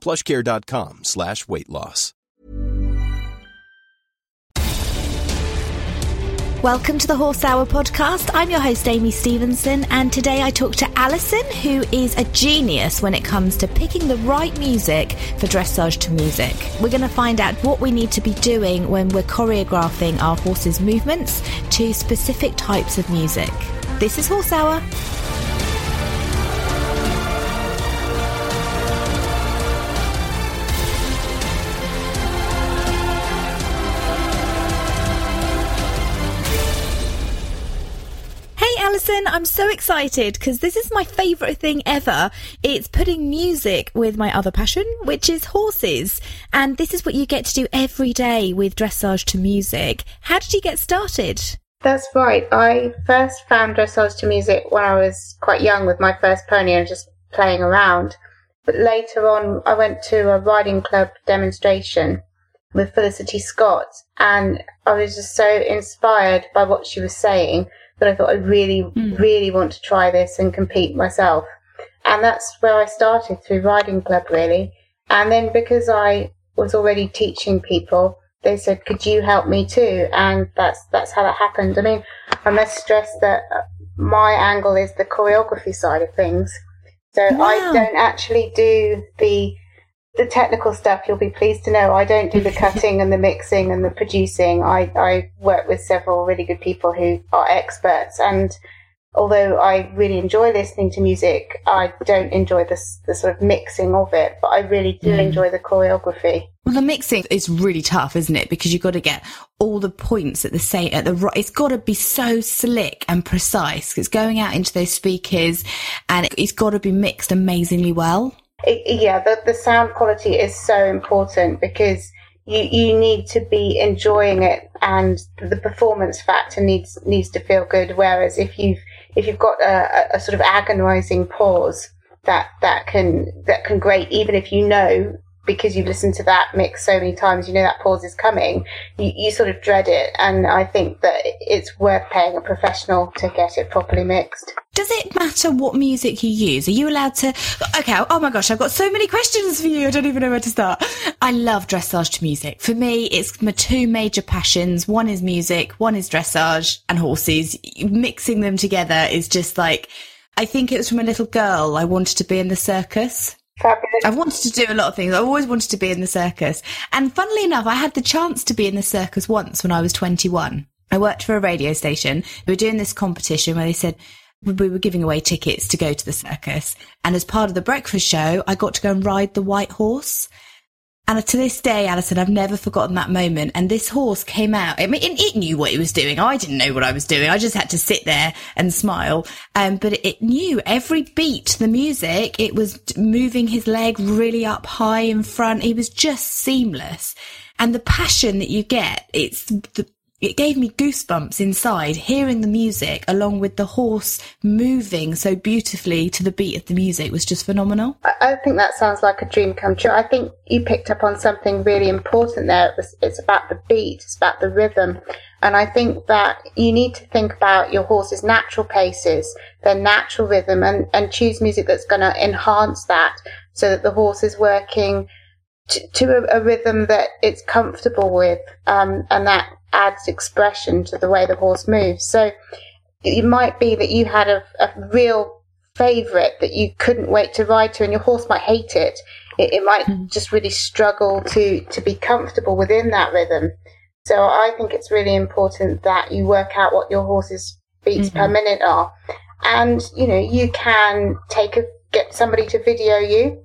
plushcare.com slash weight loss. Welcome to the Horse Hour podcast. I'm your host, Amy Stevenson, and today I talk to Alison, who is a genius when it comes to picking the right music for dressage to music. We're going to find out what we need to be doing when we're choreographing our horse's movements to specific types of music. This is Horse Hour. Alison, I'm so excited because this is my favourite thing ever. It's putting music with my other passion, which is horses. And this is what you get to do every day with dressage to music. How did you get started? That's right. I first found dressage to music when I was quite young with my first pony and just playing around. But later on, I went to a riding club demonstration with Felicity Scott, and I was just so inspired by what she was saying that I thought I really, Mm. really want to try this and compete myself. And that's where I started through riding club, really. And then because I was already teaching people, they said, "Could you help me too?" And that's that's how that happened. I mean, I must stress that uh, my angle is the choreography side of things. So Wow. I don't actually do the the technical stuff. You'll be pleased to know I don't do the cutting and the mixing and the producing. I I work with several really good people who are experts and. Although I really enjoy listening to music, I don't enjoy the, the sort of mixing of it, but I really do Mm. enjoy the choreography. Well, the mixing is really tough, isn't it? Because you've got to get all the points at the same, at the right, it's got to be so slick and precise. It's going out into those speakers and it's got to be mixed amazingly well. It, yeah, the, the sound quality is so important because you, you need to be enjoying it and the performance factor needs needs to feel good. Whereas if you've if you've got a, a, sort of agonizing pause that that can that can grate even if you know because you've listened to that mix so many times, you know that pause is coming. You, you sort of dread it, and I think that it's worth paying a professional to get it properly mixed. Does it matter what music you use? Are you allowed to? Okay. Oh my gosh, I've got so many questions for you. I don't even know where to start. I love dressage to music. For me, it's my two major passions. One is music, one is dressage and horses. Mixing them together is just like, I think it was from a little girl. I wanted to be in the circus. Fabulous. I've wanted to do a lot of things. I've always wanted to be in the circus. And funnily enough, I had the chance to be in the circus once when I was 21. I worked for a radio station. We were doing this competition where they said we were giving away tickets to go to the circus. And as part of the breakfast show, I got to go and ride the white horse. And to this day, Alison, I've never forgotten that moment. And this horse came out. I mean, it, knew what it was doing. I didn't know what I was doing. I just had to sit there and smile. Um, but it, it knew every beat the music. It was moving his leg really up high in front. He was just seamless. And the passion that you get, it's the, it gave me goosebumps inside hearing the music along with the horse moving so beautifully to the beat of the music was just phenomenal. I think that sounds like a dream come true. I think you picked up on something really important there. It was, it's about the beat, it's about the rhythm. And I think that you need to think about your horse's natural paces, their natural rhythm, and, and choose music that's going to enhance that so that the horse is working to, to a, a rhythm that it's comfortable with, um, and that adds expression to the way the horse moves. So it might be that you had a, a real favorite that you couldn't wait to ride to, and your horse might hate it. it, it might mm. just really struggle to, to be comfortable within that rhythm. So I think it's really important that you work out what your horse's beats mm-hmm. per minute are. And, you know, you can take a, get somebody to video you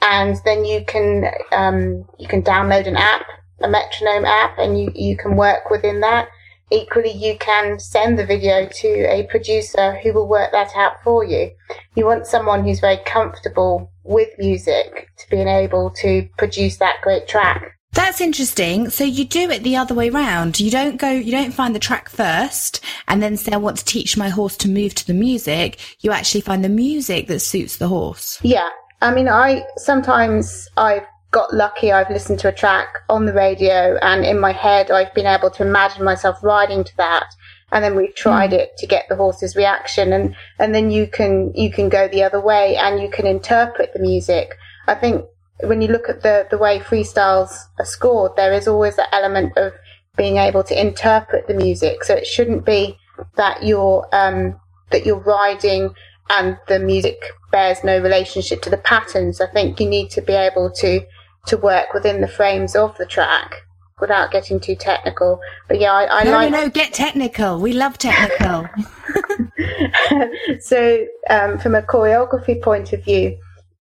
and then you can, um, you can download an app, a metronome app, and you, you can work within that. Equally, you can send the video to a producer who will work that out for you. You want someone who's very comfortable with music to being able to produce that great track. That's interesting. So you do it the other way round. You don't go, you don't find the track first and then say, I want to teach my horse to move to the music. You actually find the music that suits the horse. Yeah. I mean, I sometimes I've got lucky. I've listened to a track on the radio and in my head, I've been able to imagine myself riding to that. And then we've tried mm. it to get the horse's reaction. And, and then you can, you can go the other way and you can interpret the music. I think when you look at the, the way freestyles are scored, there is always that element of being able to interpret the music. So it shouldn't be that you're um, that you're riding and the music bears no relationship to the patterns. I think you need to be able to to work within the frames of the track without getting too technical. But yeah, I, I no, like. No, no, get technical. We love technical. so, um, from a choreography point of view,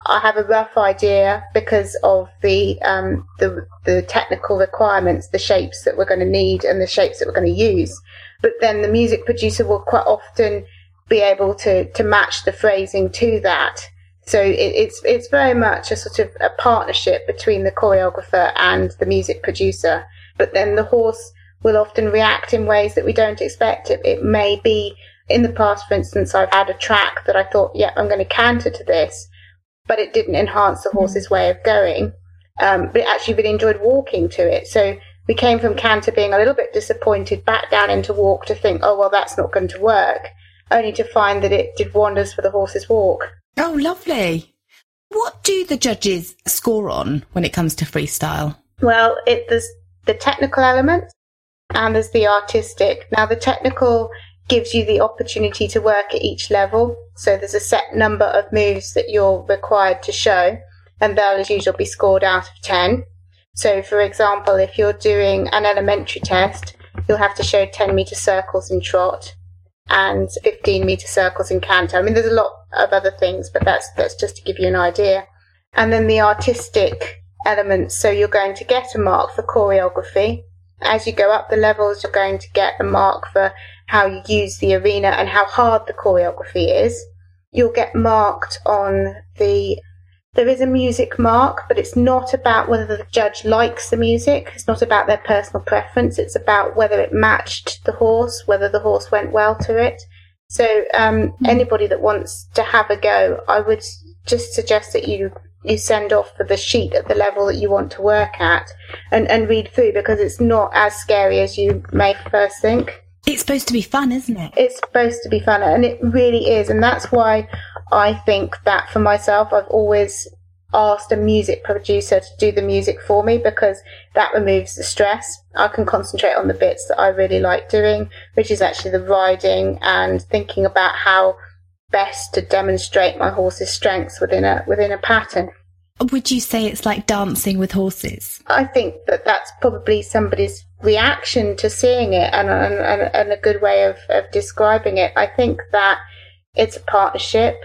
I have a rough idea because of the um, the the technical requirements, the shapes that we're going to need, and the shapes that we're going to use. But then the music producer will quite often be able to to match the phrasing to that. So it, it's it's very much a sort of a partnership between the choreographer and the music producer. But then the horse will often react in ways that we don't expect. It, it may be in the past, for instance, I've had a track that I thought, yeah, I'm going to canter to this but it didn't enhance the horse's way of going. Um, but it actually really enjoyed walking to it. So we came from canter being a little bit disappointed back down into walk to think, oh, well, that's not going to work, only to find that it did wonders for the horse's walk. Oh, lovely. What do the judges score on when it comes to freestyle? Well, it, there's the technical element and there's the artistic. Now, the technical gives you the opportunity to work at each level. So there's a set number of moves that you're required to show, and they'll as usual be scored out of 10. So, for example, if you're doing an elementary test, you'll have to show 10 meter circles in trot and 15 meter circles in canter. I mean, there's a lot of other things, but that's, that's just to give you an idea. And then the artistic elements. So you're going to get a mark for choreography. As you go up the levels, you're going to get a mark for how you use the arena and how hard the choreography is. You'll get marked on the there is a music mark, but it's not about whether the judge likes the music. It's not about their personal preference. It's about whether it matched the horse, whether the horse went well to it. So, um, mm-hmm. anybody that wants to have a go, I would just suggest that you you send off for the sheet at the level that you want to work at and, and read through because it's not as scary as you may first think. It's supposed to be fun, isn't it? It's supposed to be fun, and it really is. And that's why I think that for myself, I've always asked a music producer to do the music for me because that removes the stress. I can concentrate on the bits that I really like doing, which is actually the riding and thinking about how best to demonstrate my horse's strengths within a within a pattern. Would you say it's like dancing with horses? I think that that's probably somebody's reaction to seeing it and, and, and a good way of, of describing it. I think that it's a partnership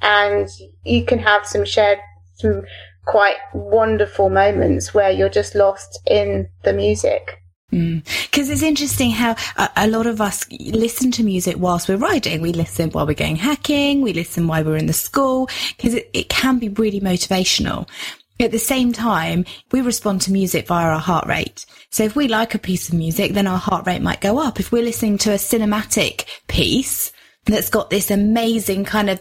and you can have some shared, some quite wonderful moments where you're just lost in the music. Because mm. it's interesting how a, a, lot of us listen to music whilst we're riding. We listen while we're going hacking. We listen while we're in the school because it, it can be really motivational. At the same time, we respond to music via our heart rate. So if we like a piece of music, then our heart rate might go up. If we're listening to a cinematic piece that's got this amazing kind of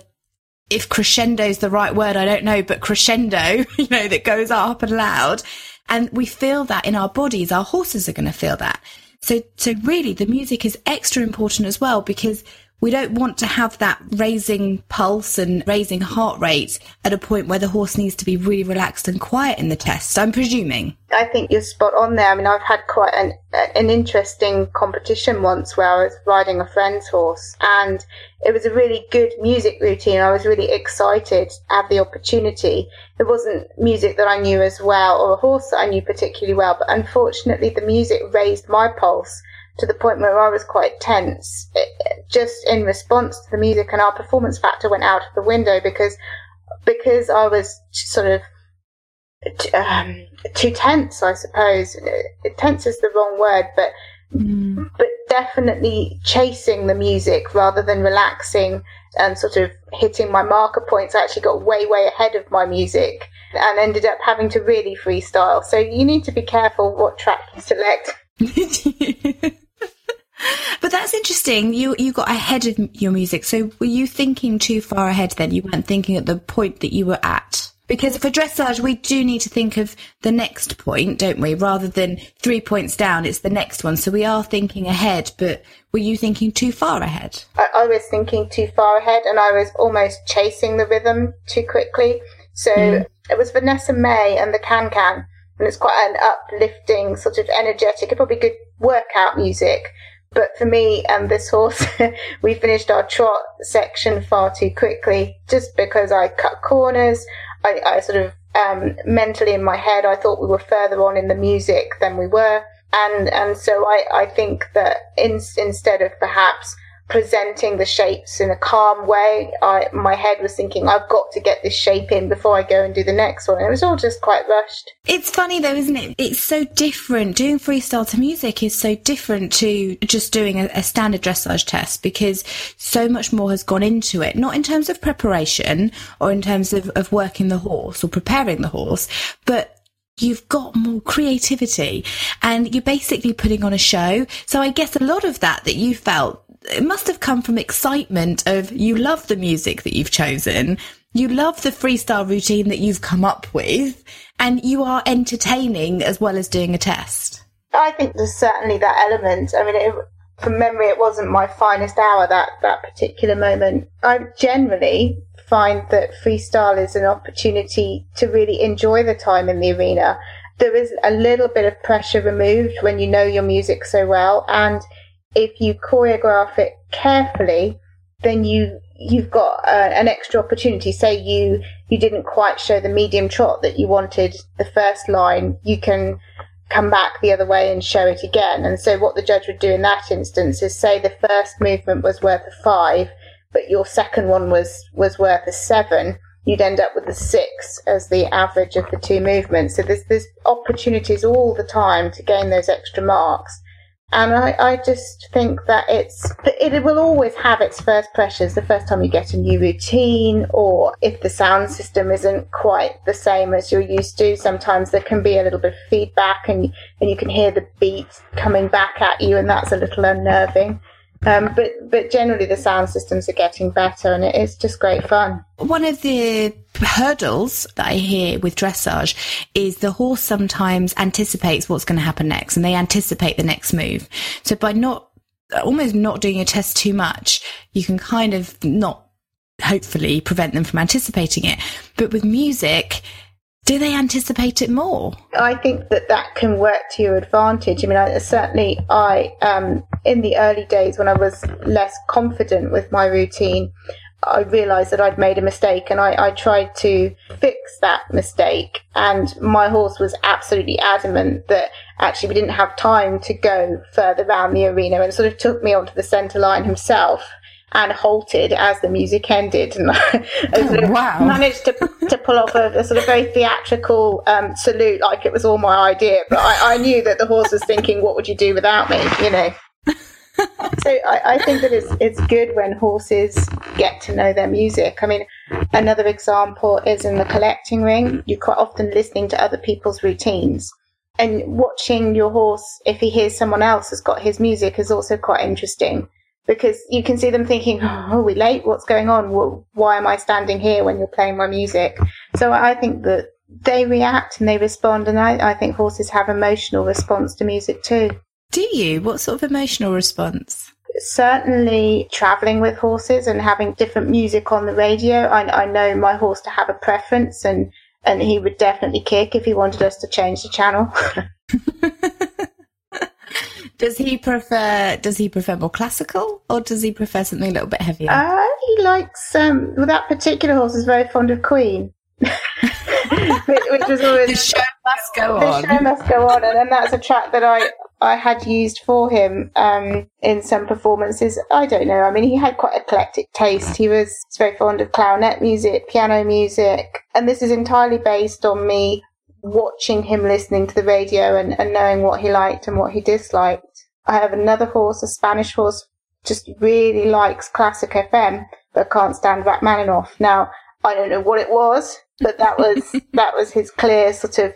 if crescendo is the right word, I don't know, but crescendo, you know, that goes up and loud, and we feel that in our bodies, our horses are going to feel that. So, so really the music is extra important as well because we don't want to have that raising pulse and raising heart rate at a point where the horse needs to be really relaxed and quiet in the test. I'm presuming. I think you're spot on there. I mean, I've had quite an an interesting competition once where I was riding a friend's horse, and it was a really good music routine. I was really excited to have the opportunity. It wasn't music that I knew as well, or a horse that I knew particularly well, but unfortunately, the music raised my pulse to the point where I was quite tense, it, just in response to the music, and our performance factor went out of the window because because I was sort of um, too tense, I suppose. Tense is the wrong word, but mm. but definitely chasing the music rather than relaxing and sort of hitting my marker points. I actually got way way ahead of my music and ended up having to really freestyle. So you need to be careful what track you select. but that's interesting. You you got ahead of your music. So were you thinking too far ahead then? You weren't thinking at the point that you were at? Because for dressage, we do need to think of the next point, don't we? Rather than three points down, it's the next one. So we are thinking ahead, but were you thinking too far ahead? I, I was thinking too far ahead and I was almost chasing the rhythm too quickly. So mm. it was Vanessa-Mae and the Can Can. And it's quite an uplifting, sort of energetic, probably good workout music. But for me and this horse, we finished our trot section far too quickly just because I cut corners. I, I sort of um, mentally in my head, I thought we were further on in the music than we were. And, and so I, I think that in, instead of perhaps presenting the shapes in a calm way. I, my head was thinking, I've got to get this shape in before I go and do the next one. And It was all just quite rushed. It's funny though, isn't it? It's so different. Doing freestyle to music is so different to just doing a, a standard dressage test because so much more has gone into it. Not in terms of preparation or in terms of, of working the horse or preparing the horse, but you've got more creativity and you're basically putting on a show. So I guess a lot of that that you felt it must have come from excitement of you love the music that you've chosen, you love the freestyle routine that you've come up with, and you are entertaining as well as doing a test. I think there's certainly that element. I mean, it, from memory, it wasn't my finest hour that that particular moment. I generally find that freestyle is an opportunity to really enjoy the time in the arena. There is a little bit of pressure removed when you know your music so well, and if you choreograph it carefully, then you you've got uh, an extra opportunity. Say you you didn't quite show the medium trot that you wanted the first line, you can come back the other way and show it again. And so what the judge would do in that instance is say the first movement was worth a five, but your second one was was worth a seven. You'd end up with a six as the average of the two movements. So there's there's opportunities all the time to gain those extra marks. And I, I just think that it's it will always have its first pressures. The first time you get a new routine or if the sound system isn't quite the same as you're used to sometimes there can be a little bit of feedback and and you can hear the beat coming back at you and that's a little unnerving um, but but generally the sound systems are getting better and it's just great fun. One of the hurdles that I hear with dressage is the horse sometimes anticipates what's going to happen next and they anticipate the next move. So by not almost not doing a test too much, you can kind of not hopefully prevent them from anticipating it. But with music, do they anticipate it more? I think that that can work to your advantage. I mean, I, certainly, I um, in the early days when I was less confident with my routine, I realised that I'd made a mistake, and I, I tried to fix that mistake. And my horse was absolutely adamant that actually we didn't have time to go further around the arena, and sort of took me onto the centre line himself and halted as the music ended. And I oh, wow. managed to, to pull off a, a, sort of very theatrical um, salute like it was all my idea. But I, I, knew that the horse was thinking what would you do without me? You know? So I, I, think that it's, it's good when horses get to know their music. I mean another example is in the collecting ring. You're quite often listening to other people's routines. And watching your horse if he hears someone else has got his music is also quite interesting because you can see them thinking, oh, are we late? What's going on? Why am I standing here when you're playing my music? So I think that they react and they respond, and I, I think horses have emotional response to music too. Do you? What sort of emotional response? certainly traveling with horses and having different music on the radio. I, I know my horse to have a preference and, and he would definitely kick if he wanted us to change the channel. does he prefer does he prefer more classical or does he prefer something a little bit heavier? Uh, he likes um well that particular horse is very fond of Queen. which, which was always the show must go the on. The show must go on, and then that's a track that I I had used for him um, in some performances. I don't know. I mean, he had quite eclectic taste. He was very fond of clarinet music, piano music, and this is entirely based on me watching him listening to the radio and, and knowing what he liked and what he disliked. I have another horse, a Spanish horse, just really likes classic FM, but can't stand Rachmaninoff. Now, I don't know what it was, but that was that was his clear sort of.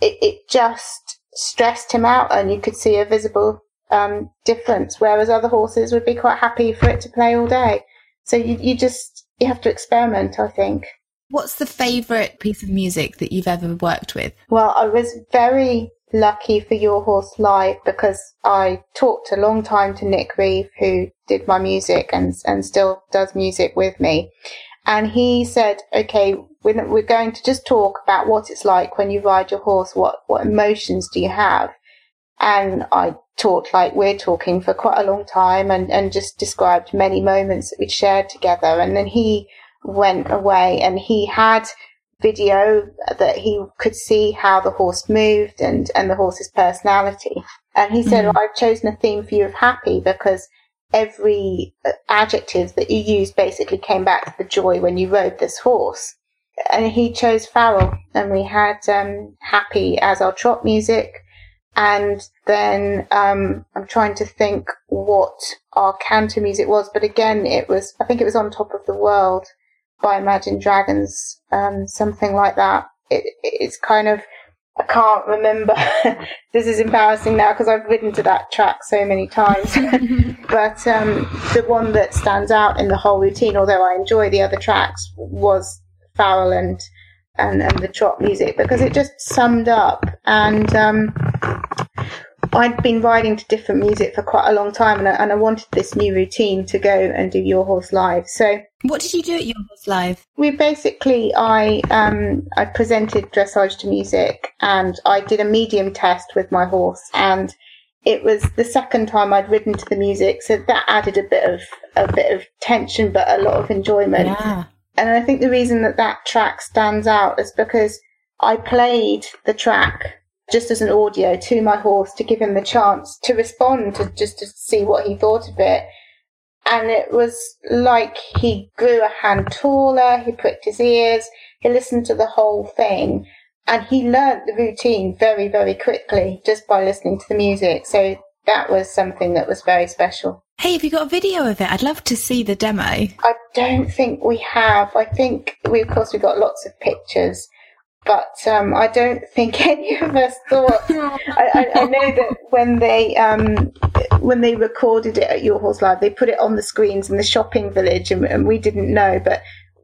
It, it just stressed him out, and you could see a visible um, difference. Whereas other horses would be quite happy for it to play all day. So you you just you have to experiment, I think. What's the favourite piece of music that you've ever worked with? Well, I was very lucky for Your Horse Live because I talked a long time to Nick Reeve, who did my music and and still does music with me. And he said, okay, we're, we're going to just talk about what it's like when you ride your horse. What, what emotions do you have? And I talked like we're talking for quite a long time and, and just described many moments that we'd shared together. And then he went away and he had video that he could see how the horse moved and, and the horse's personality. And he said, Mhm. well, I've chosen a theme for you of happy because every uh, adjective that you used basically came back to the joy when you rode this horse. And he chose Pharrell, and we had um, Happy as our trot music. And then um, I'm trying to think what our canter music was, but again, it was I think it was on top of the world by Imagine Dragons, um, something like that. It, it's kind of I can't remember. this is embarrassing now because I've ridden to that track so many times. but um, the one that stands out in the whole routine, although I enjoy the other tracks, was Pharrell and and, and the trot music because it just summed up. And um, I'd been riding to different music for quite a long time, and I, and I wanted this new routine to go and do Your Horse Live. So What did you do at Your Horse Live? we basically I um I presented dressage to music and I did a medium test with my horse and it was the second time I'd ridden to the music so that added a bit of a bit of tension but a lot of enjoyment Yeah. and I think the reason that that track stands out is because I played the track just as an audio to my horse to give him the chance to respond to just to see what he thought of it and it was like he grew a hand taller, he pricked his ears, he listened to the whole thing, and he learnt the routine very, very quickly just by listening to the music. So that was something that was very special. Hey, have you got a video of it? I'd love to see the demo. I don't think we have. I think we, of course, we've got lots of pictures, but um, I don't think any of us thought. I, I, I know that when they um, when they recorded it at Your Horse Live, they put it on the screens in the shopping village, and, and we didn't know. But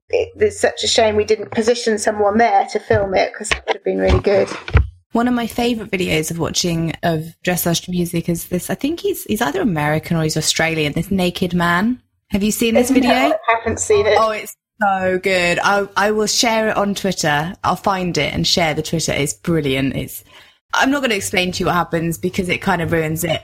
it, it's such a shame we didn't position someone there to film it because it would have been really good. One of my favourite videos of watching of dressage to music is this. I think he's he's either American or he's Australian. This naked man. Have you seen this video? No, I haven't seen it. Oh, it's so good. I I will share it on Twitter. I'll find it and share the Twitter. It's brilliant. It's I'm not going to explain to you what happens because it kind of ruins it.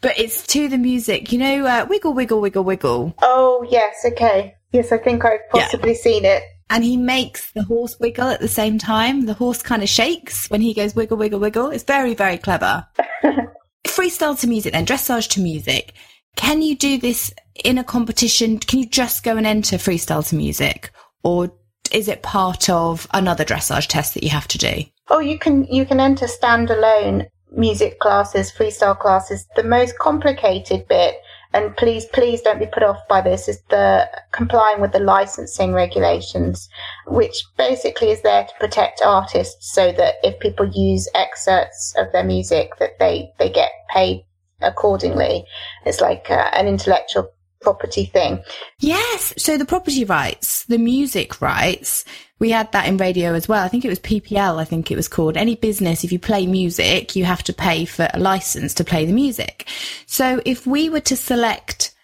But it's to the music, you know, uh, wiggle, wiggle, wiggle, wiggle. Oh yes, okay. Yes, I think I've Yeah. possibly seen it. And he makes the horse wiggle at the same time. The horse kind of shakes when he goes wiggle, wiggle, wiggle. It's very, very clever. Freestyle to music, then dressage to music. Can you do this in a competition? Can you just go and enter freestyle to music, or is it part of another dressage test that you have to do? Oh, you can you can enter standalone music classes, freestyle classes. The most complicated bit, and please please don't be put off by this, is the complying with the licensing regulations, which basically is there to protect artists, so that if people use excerpts of their music, that they they get paid accordingly. It's like uh, an intellectual property thing. Yes. So the property rights, the music rights, we had that in radio as well. I think it was PPL, I think it was called. Any business, if you play music, you have to pay for a license to play the music. So if we were to select,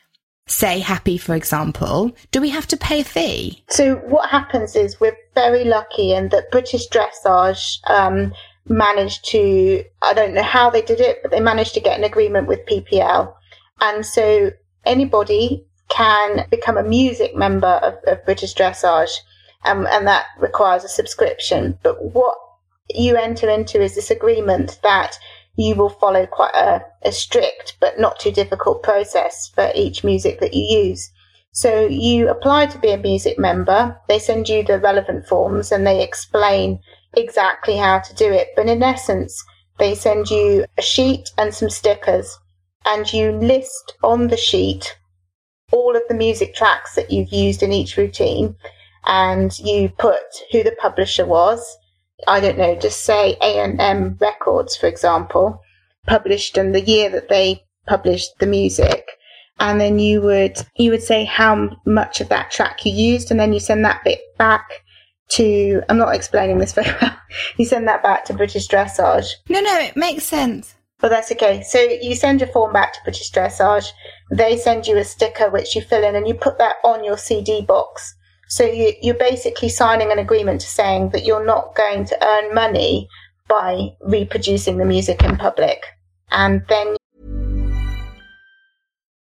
say, Happy, for example, do we have to pay a fee? So what happens is we're very lucky in that British Dressage um, managed to, I don't know how they did it, but they managed to get an agreement with PPL. And so anybody can become a music member of, of British Dressage, um, and that requires a subscription. But what you enter into is this agreement that you will follow quite a, a strict but not too difficult process for each music that you use. So you apply to be a music member, they send you the relevant forms and they explain exactly how to do it. But in essence, they send you a sheet and some stickers and you list on the sheet all of the music tracks that you've used in each routine and you put who the publisher was. I don't know, just say A&M Records, for example, published and the year that they published the music. And then you would, you would say how much of that track you used and then you send that bit back to, I'm not explaining this very well. you send that back to British Dressage. No, no, it makes sense. But that's okay. So you send your form back to British Dressage. They send you a sticker which you fill in and you put that on your CD box. So you, you're basically signing an agreement to saying that you're not going to earn money by reproducing the music in public. And then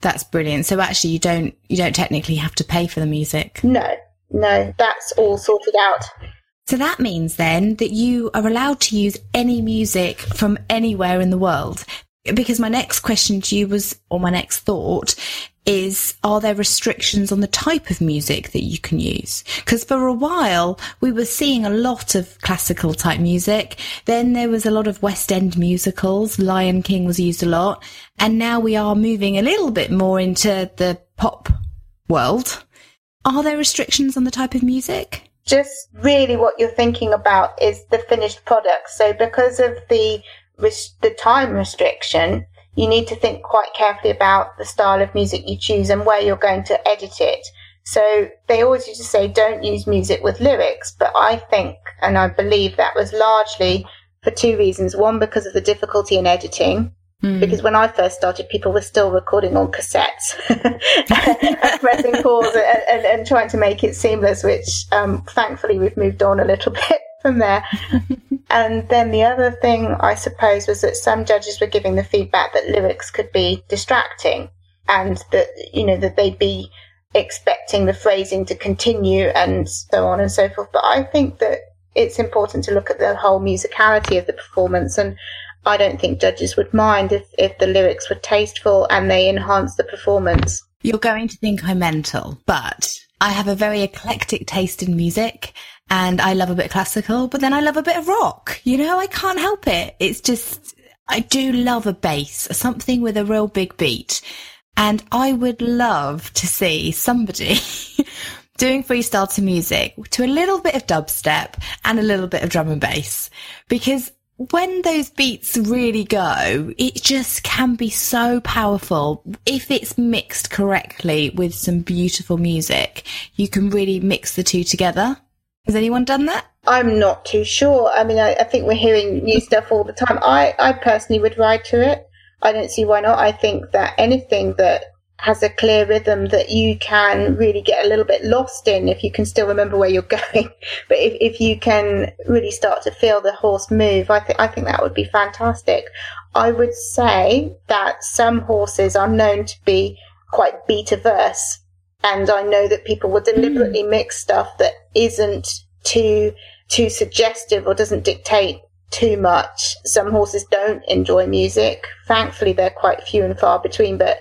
That's brilliant. So actually you don't, you don't technically have to pay for the music. No, no, that's all sorted out. So that means then that you are allowed to use any music from anywhere in the world. Because my next question to you was, or my next thought is, are there restrictions on the type of music that you can use? Because for a while we were seeing a lot of classical type music. Then there was a lot of West End musicals. Lion King was used a lot. And now we are moving a little bit more into the pop world. Are there restrictions on the type of music? just really what you're thinking about is the finished product. So because of the the time restriction, you need to think quite carefully about the style of music you choose and where you're going to edit it. So they always used to say don't use music with lyrics, but I think and I believe that was largely for two reasons. One, because of the difficulty in editing. Because when I first started, people were still recording on cassettes, and pressing pause and, and, and trying to make it seamless. Which, um, thankfully, we've moved on a little bit there. and then the other thing, I suppose, was that some judges were giving the feedback that lyrics could be distracting, and that you know that they'd be expecting the phrasing to continue and so on and so forth. But I think that it's important to look at the whole musicality of the performance and I don't think judges would mind if, if the lyrics were tasteful and they enhance the performance. You're going to think I'm mental, but I have a very eclectic taste in music and I love a bit of classical, but then I love a bit of rock. You know, I can't help it. It's just, I do love a bass, something with a real big beat. And I would love to see somebody doing freestyle to music to a little bit of dubstep and a little bit of drum and bass because when those beats really go, it just can be so powerful. If it's mixed correctly with some beautiful music, you can really mix the two together. Has anyone done that? I'm not too sure. I mean, I, I think we're hearing new stuff all the time. I, I personally would ride to it. I don't see why not. I think that anything that has a clear rhythm that you can really get a little bit lost in if you can still remember where you're going. But if, if you can really start to feel the horse move, I think I think that would be fantastic. I would say that some horses are known to be quite beat averse. And I know that people will deliberately mm. mix stuff that isn't too too suggestive or doesn't dictate too much. Some horses don't enjoy music. Thankfully, they're quite few and far between, but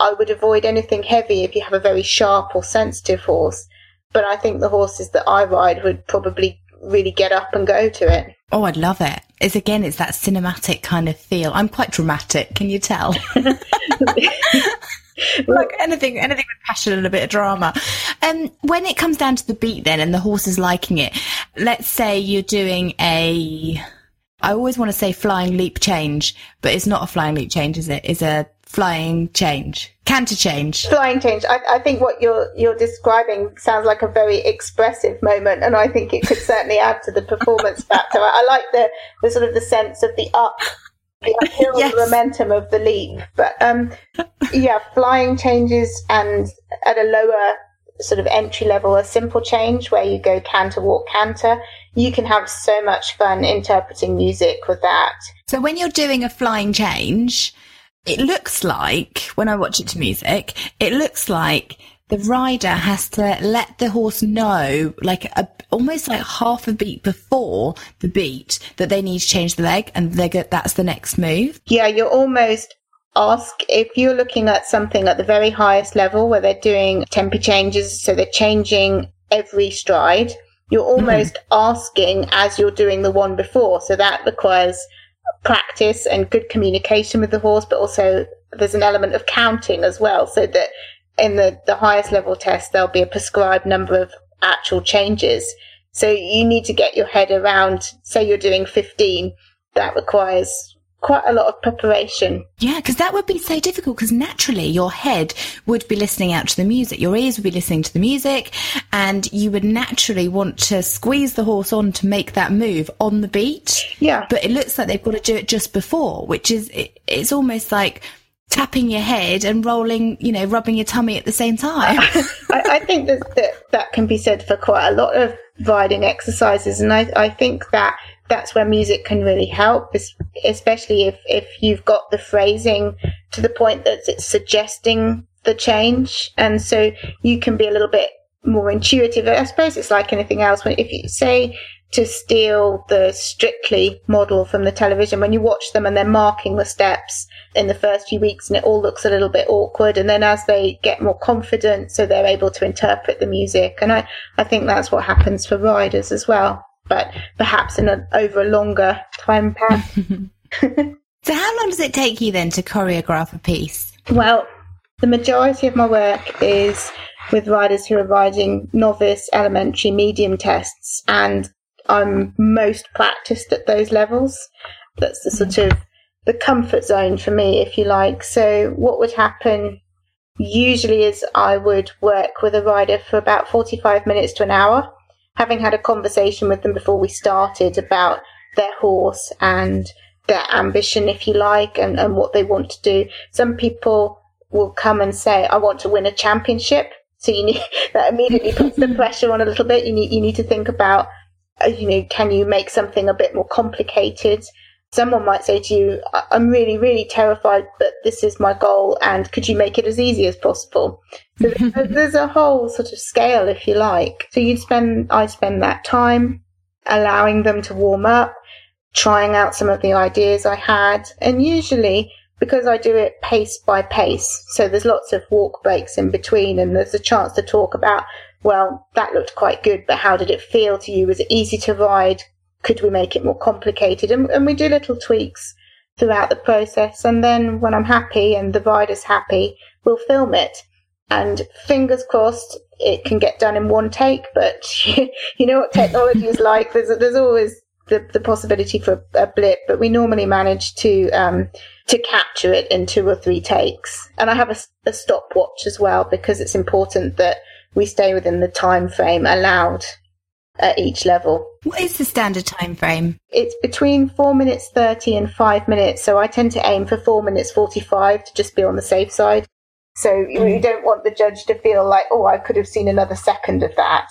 I would avoid anything heavy if you have a very sharp or sensitive horse. But I think the horses that I ride would probably really get up and go to it. Oh, I'd love it. It's again, it's that cinematic kind of feel. I'm quite dramatic, can you tell? like anything, anything with passion and a bit of drama. Um, when it comes down to the beat, then, and the horse is liking it. Let's say you're doing a. I always want to say flying leap change, but it's not a flying leap change, is it? It's a flying change, canter change. Flying change. I, I, think what you're you're describing sounds like a very expressive moment, and I think it could certainly add to the performance factor. I, I, like the the sort of the sense of the up. The uphill yes. momentum of the leap, but um, yeah, flying changes and at a lower sort of entry level, a simple change where you go canter, walk, canter. You can have so much fun interpreting music with that. So when you're doing a flying change, it looks like when I watch it to music, it looks like the rider has to let the horse know, like a, almost like half a beat before the beat, that they need to change the leg, and they get that's the next move. Yeah, you're almost ask if you're looking at something at the very highest level where they're doing tempo changes, so they're changing every stride. You're mm-hmm. almost mm. asking as you're doing the one before, so that requires practice and good communication with the horse, but also there's an element of counting as well, so that in the, the highest level test, there'll be a prescribed number of actual changes. So you need to get your head around, say you're doing 15, that requires quite a lot of preparation. Yeah, because that would be so difficult because naturally your head would be listening out to the music, your ears would be listening to the music, and you would naturally want to squeeze the horse on to make that move on the beat. Yeah. But it looks like they've got to do it just before, which is, it, it's almost like tapping your head and rolling, you know, rubbing your tummy at the same time. I, I, think that, that that can be said for quite a lot of riding exercises. And I, I think that that's where music can really help, especially if, if you've got the phrasing to the point that it's suggesting the change. And so you can be a little bit more intuitive. I suppose it's like anything else. When if you say to steal the Strictly model from the television, when you watch them and they're marking the steps in the first few weeks and it all looks a little bit awkward. And then as they get more confident, so they're able to interpret the music. And I, I think that's what happens for riders as well but perhaps in a, over a longer time path. so, how long does it take you then to choreograph a piece? Well, the majority of my work is with riders who are riding novice, elementary, medium tests, and I'm most practiced at those levels. That's the sort of the comfort zone for me, if you like. So, what would happen usually is I would work with a rider for about 45 minutes to an hour having had a conversation with them before we started about their horse and their ambition, if you like, and, and what they want to do. Some people will come and say, I want to win a championship. So you need that immediately puts the pressure on a little bit. You need, you need to think about, Uh, you know, can you make something a bit more complicated? someone might say to you, I'm really, really terrified, but this is my goal, and could you make it as easy as possible? So there's a whole sort of scale, if you like. So you'd spend, I'd spend that time allowing them to warm up, trying out some of the ideas I had, and usually because I do it pace by pace, so there's lots of walk breaks in between, and there's a chance to talk about, well, that looked quite good, but how did it feel to you? Was it easy to ride? could we make it more complicated? And, and we do little tweaks throughout the process. And then when I'm happy and the rider's happy, we'll film it. And fingers crossed, it can get done in one take. But you know what technology is like. There's there's always the, the possibility for a blip, but we normally manage to um, to capture it in two or three takes. And I have a, a stopwatch as well because it's important that we stay within the time frame allowed at each level. What is the standard time frame? It's between four minutes thirty and five minutes. So I tend to aim for four minutes forty-five to just be on the safe side. So mm. you don't want the judge to feel like, oh, I could have seen another second of that.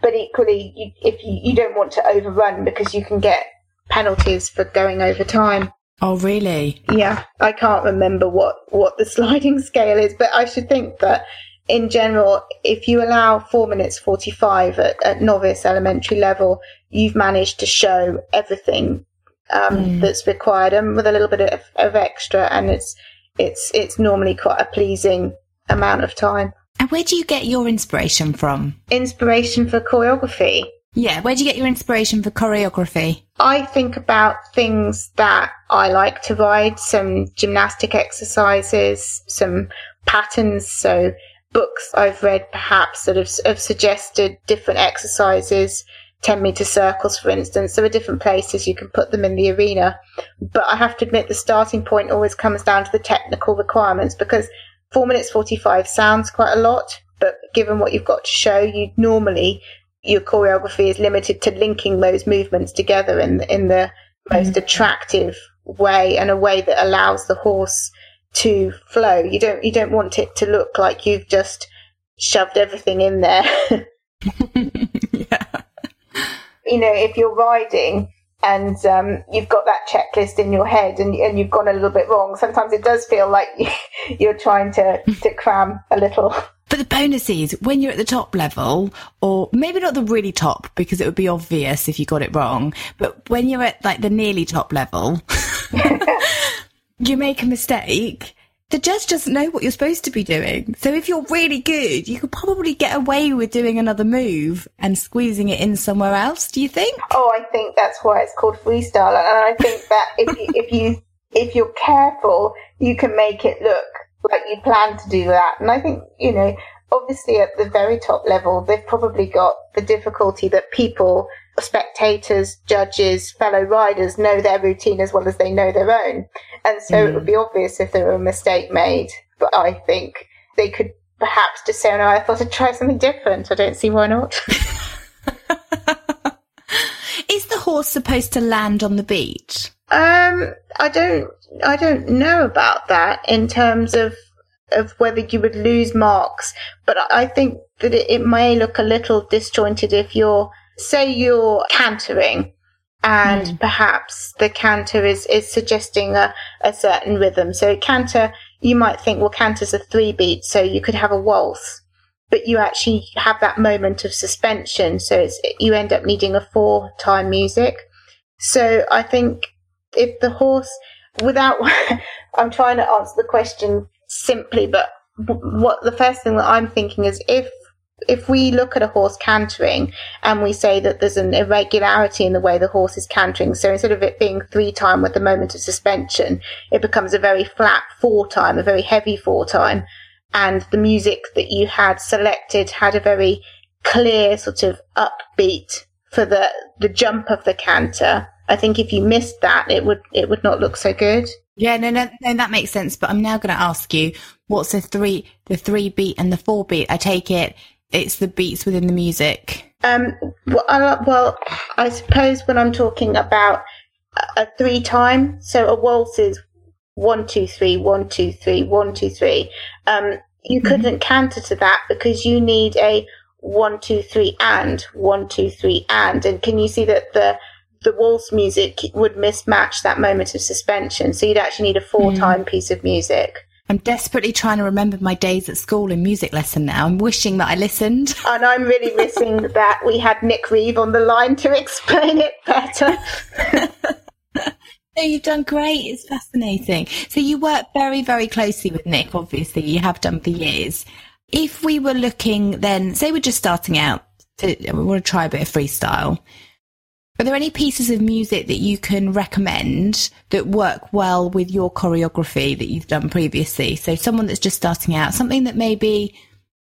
But equally, you, if you, you don't want to overrun because you can get penalties for going over time. Oh, really? Yeah, I can't remember what, what the sliding scale is, but I should think that in general, if you allow four minutes 45 at, at novice elementary level, you've managed to show everything um, mm. that's required and with a little bit of, of extra. And it's, it's, it's normally quite a pleasing amount of time. And where do you get your inspiration from? Inspiration for choreography. Yeah, where do you get your inspiration for choreography? I think about things that I like to ride, some gymnastic exercises, some patterns. So books I've read perhaps that have, have suggested different exercises, 10 meter circles, for instance. There are different places you can put them in the arena. But I have to admit the starting point always comes down to the technical requirements because four minutes 45 sounds quite a lot, but given what you've got to show, you normally, your choreography is limited to linking those movements together in, in the most mm. attractive way and a way that allows the horse to flow. You don't, you don't want it to look like you've just shoved everything in there. yeah. You know, if you're riding, and um, you've got that checklist in your head and, and you've gone a little bit wrong. Sometimes it does feel like you're trying to, to cram a little. But the bonus is when you're at the top level, or maybe not the really top because it would be obvious if you got it wrong, but when you're at like the nearly top level, you make a mistake the judge doesn't know what you're supposed to be doing. So if you're really good, you could probably get away with doing another move and squeezing it in somewhere else. Do you think? Oh, I think that's why it's called freestyle. And I think that if you, if you, if you're careful, you can make it look like you plan to do that. And I think, you know, obviously at the very top level, they've probably got the difficulty that people, spectators, judges, fellow riders know their routine as well as they know their own. And so mm. it would be obvious if there were a mistake made. But I think they could perhaps just say, no, I thought I'd try something different. I don't see why not. Is the horse supposed to land on the beach? Um, I don't, I don't know about that in terms of of whether you would lose marks. But I think that it, it may look a little disjointed if you're, say, you're cantering and mm. perhaps the canter is, is suggesting a, a certain rhythm. So canter, you might think, well, canter's a three beat, so you could have a waltz, but you actually have that moment of suspension. So it's, you end up needing a four time music. So I think if the horse, without, I'm trying to answer the question simply, but what the first thing that I'm thinking is if if we look at a horse cantering and we say that there's an irregularity in the way the horse is cantering, so instead of it being three time with the moment of suspension, it becomes a very flat four time, a very heavy four time, and the music that you had selected had a very clear sort of upbeat for the the jump of the canter. I think if you missed that, it would it would not look so good. Yeah, no, no, no, that makes sense. But I'm now going to ask you, what's the three, the three beat and the four beat? I take it it's the beats within the music. Um, well, I, well, I suppose when I'm talking about a three time, so a waltz is one, two, three, one, two, three, one, two, three. Um, you mm-hmm. couldn't canter to that because you need a one, two, three, and one, two, three, and. And can you see that the the waltz music would mismatch that moment of suspension. So you'd actually need a four time mm. piece of music. I'm desperately trying to remember my days at school in music lesson now. I'm wishing that I listened. And I'm really missing that we had Nick Reeve on the line to explain it better. no, you've done great. It's fascinating. So you work very, very closely with Nick, obviously. You have done for years. If we were looking then, say we're just starting out, to, we want to try a bit of freestyle Are there any pieces of music that you can recommend that work well with your choreography that you've done previously? So someone that's just starting out, something that maybe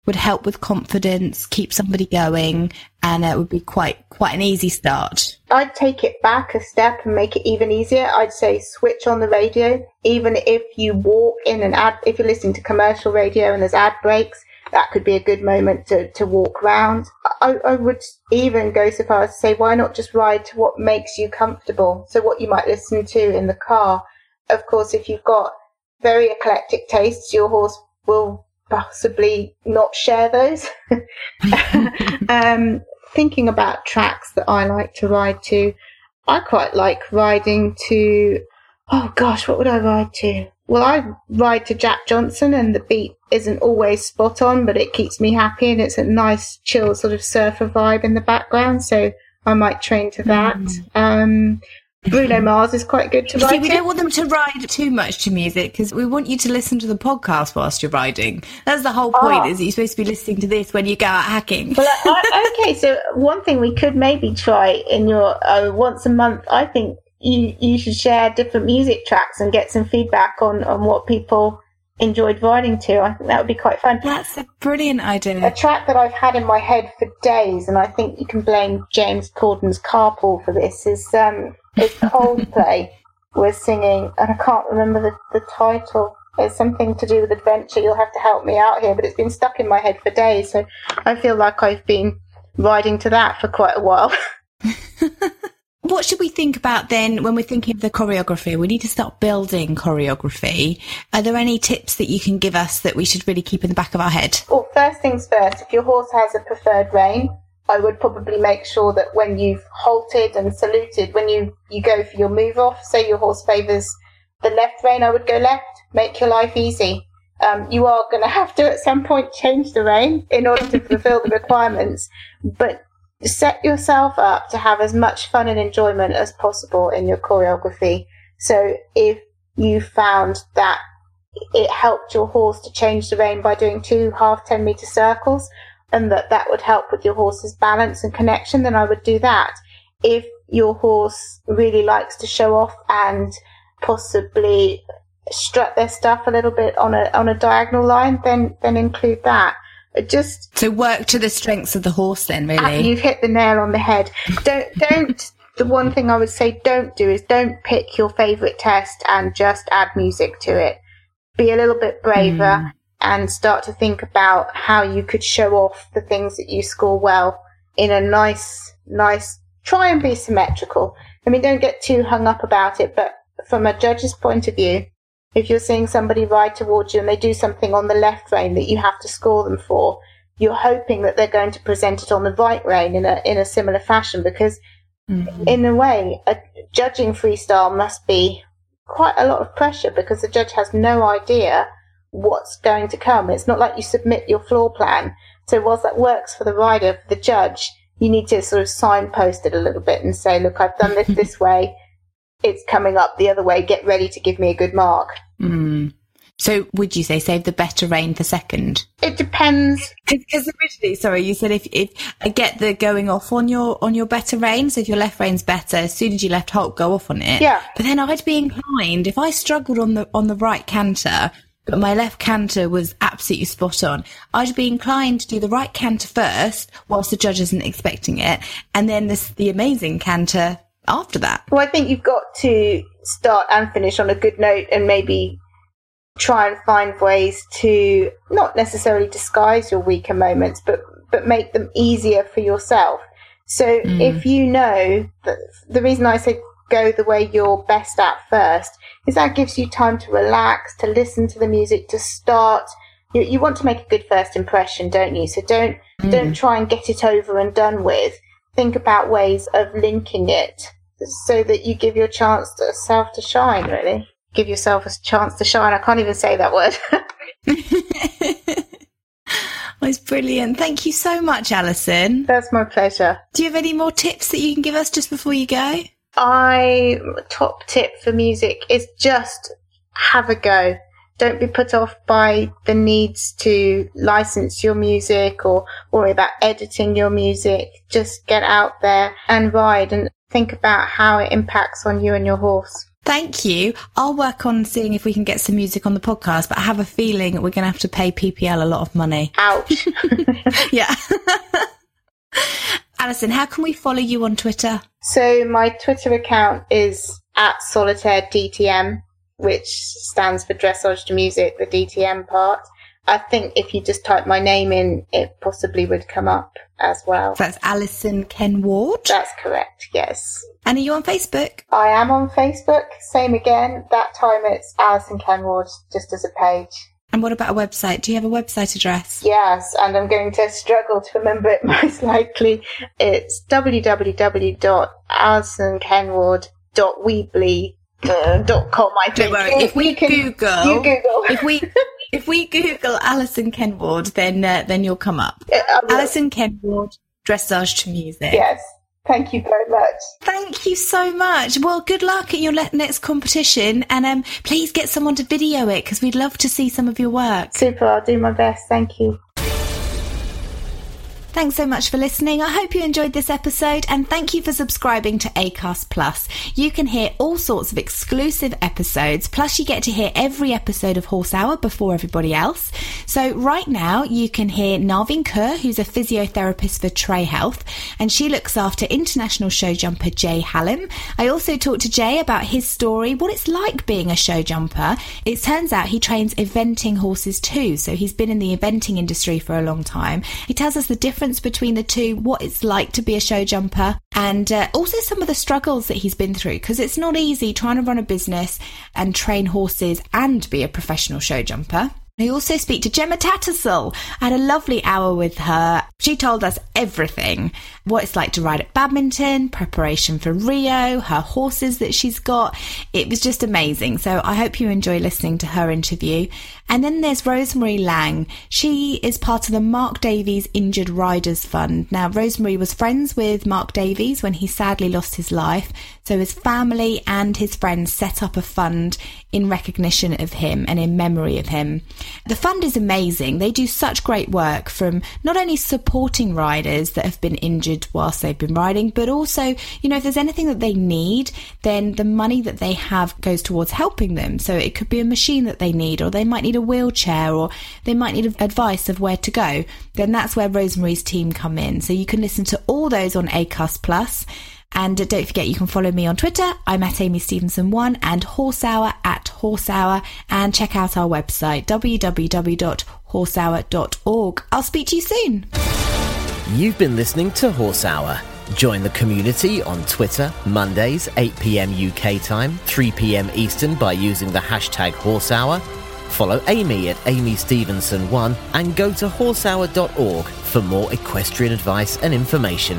would help with confidence, keep somebody going, and it would be quite quite an easy start. I'd take it back a step and make it even easier. I'd say switch on the radio, even if you walk in an ad. If you're listening to commercial radio and there's ad breaks, that could be a good moment to, to walk around. I, I would even go so far as to say, why not just ride to what makes you comfortable? So what you might listen to in the car. Of course, if you've got very eclectic tastes, your horse will possibly not share those. um, thinking about tracks that I like to ride to, I quite like riding to, oh gosh, what would I ride to? Well, I ride to Jack Johnson and the beat isn't always spot on, but it keeps me happy and it's a nice, chill sort of surfer vibe in the background. So I might train to that. Mm. Um, Bruno Mars is quite good to ride. See, we don't want them to ride too much to music because we want you to listen to the podcast whilst you're riding. That's the whole point. Oh. Is that you're supposed to be listening to this when you go out hacking? Well, I, okay. So one thing we could maybe try in your uh, once a month. I think you you should share different music tracks and get some feedback on on what people enjoyed riding to. I think that would be quite fun. That's a brilliant idea. A track that I've had in my head for days, and I think you can blame James Corden's carpool for this, is um, is Coldplay was singing, and I can't remember the, the title. It's something to do with adventure. You'll have to help me out here, but it's been stuck in my head for days, so I feel like I've been riding to that for quite a while. what should we think about then when we're thinking of the choreography? We need to start building choreography. Are there any tips that you can give us that we should really keep in the back of our head? Well, first things first, if your horse has a preferred rein, I would probably make sure that when you've halted and saluted, when you, you go for your move off, say your horse favours the left rein, I would go left. Make your life easy. Um, you are going to have to at some point change the rein in order to fulfill the requirements, but set yourself up to have as much fun and enjoyment as possible in your choreography. So if you found that it helped your horse to change the rein by doing two half 10 meter circles, and that that would help with your horse's balance and connection, then I would do that. If your horse really likes to show off and possibly strut their stuff a little bit on a on a diagonal line, then then include that. Just to work to the strengths of the horse, then really. You've hit the nail on the head. Don't don't. the one thing I would say don't do is don't pick your favourite test and just add music to it. Be a little bit braver. Mm and start to think about how you could show off the things that you score well in a nice, nice, try and be symmetrical. I mean, don't get too hung up about it, but from a judge's point of view, if you're seeing somebody ride towards you and they do something on the left rein that you have to score them for, you're hoping that they're going to present it on the right rein in a in a similar fashion because mm-hmm. in a way a judging freestyle must be quite a lot of pressure because the judge has no idea what's going to come. It's not like you submit your floor plan. So whilst that works for the rider, for the judge, you need to sort of signpost it a little bit and say, look, I've done this this way. It's coming up the other way. Get ready to give me a good mark. Mm. So would you say save the better rein for second? It depends. Because originally, sorry, you said if, if I get the going off on your on your better rein, so if your left rein's better, as soon as you left halt, go off on it. Yeah. But then I'd be inclined if I struggled on the on the right canter, but my left canter was absolutely spot on. I'd be inclined to do the right canter first, whilst the judge isn't expecting it, and then this, the amazing canter after that. Well, I think you've got to start and finish on a good note, and maybe try and find ways to not necessarily disguise your weaker moments, but but make them easier for yourself. So mm. if you know that the reason I say go the way you're best at first is that gives you time to relax, to listen to the music, to start. You, you want to make a good first impression, don't you? So don't mm. don't try and get it over and done with. Think about ways of linking it so that you give your chance to self to shine. Really, give yourself a chance to shine. I can't even say that word. Well, it's brilliant. Thank you so much, Alison. That's my pleasure. Do you have any more tips that you can give us just before you go? I top tip for music is just have a go. Don't be put off by the needs to license your music or worry about editing your music. Just get out there and ride. And think about how it impacts on you and your horse. Thank you. I'll work on seeing if we can get some music on the podcast, but I have a feeling we're going to have to pay PPL a lot of money. Ouch. yeah. Alison, how can we follow you on Twitter? So my Twitter account is at solitaire DTM, which stands for dressage to music, the DTM part. I think if you just type my name in, it possibly would come up as well. That's Alison Kenward. That's correct, yes. And are you on Facebook? I am on Facebook. Same again. That time it's Alison Kenward, just as a page. And what about a website? Do you have a website address? Yes, and I'm going to struggle to remember it most likely. It's www.alisonkenward.weebly.com. I think. Don't worry. If we You can- Google, you Google. if we if we Google Alison Kenward, then uh, then you'll come up. Will. Alison Kenward, dressage to music. Yes. Thank you very much. Thank you so much. Well, good luck at your le- next competition, and um, please get someone to video it because we'd love to see some of your work. Super. I'll do my best. Thank you. Thanks so much for listening. I hope you enjoyed this episode and thank you for subscribing to ACAST Plus. You can hear all sorts of exclusive episodes, plus you get to hear every episode of Horse Hour before everybody else. So right now you can hear Narvin Kerr, who's a physiotherapist for Trey Health, and she looks after international show jumper Jay Halim. I also talked to Jay about his story, what it's like being a show jumper. It turns out he trains eventing horses too, so he's been in the eventing industry for a long time. He tells us the difference between the two, what it's like to be a show jumper, and uh, also some of the struggles that he's been through because it's not easy trying to run a business and train horses and be a professional show jumper. I also speak to Gemma Tattersall. I had a lovely hour with her. She told us everything what it's like to ride at badminton, preparation for Rio, her horses that she's got. It was just amazing. So I hope you enjoy listening to her interview. And then there's Rosemary Lang. She is part of the Mark Davies Injured Riders Fund. Now, Rosemary was friends with Mark Davies when he sadly lost his life. So his family and his friends set up a fund in recognition of him and in memory of him. The fund is amazing. They do such great work from not only supporting riders that have been injured whilst they've been riding, but also, you know, if there's anything that they need, then the money that they have goes towards helping them. So it could be a machine that they need, or they might need a wheelchair, or they might need advice of where to go. Then that's where Rosemary's team come in. So you can listen to all those on Acast Plus. And don't forget, you can follow me on Twitter. I'm at Amy Stevenson1 and Horse Hour at Horse Hour. And check out our website, www.horsehour.org. I'll speak to you soon. You've been listening to Horse Hour. Join the community on Twitter, Mondays, 8 pm UK time, 3 pm Eastern by using the hashtag Horse Hour. Follow Amy at Amy Stevenson1 and go to horsehour.org for more equestrian advice and information.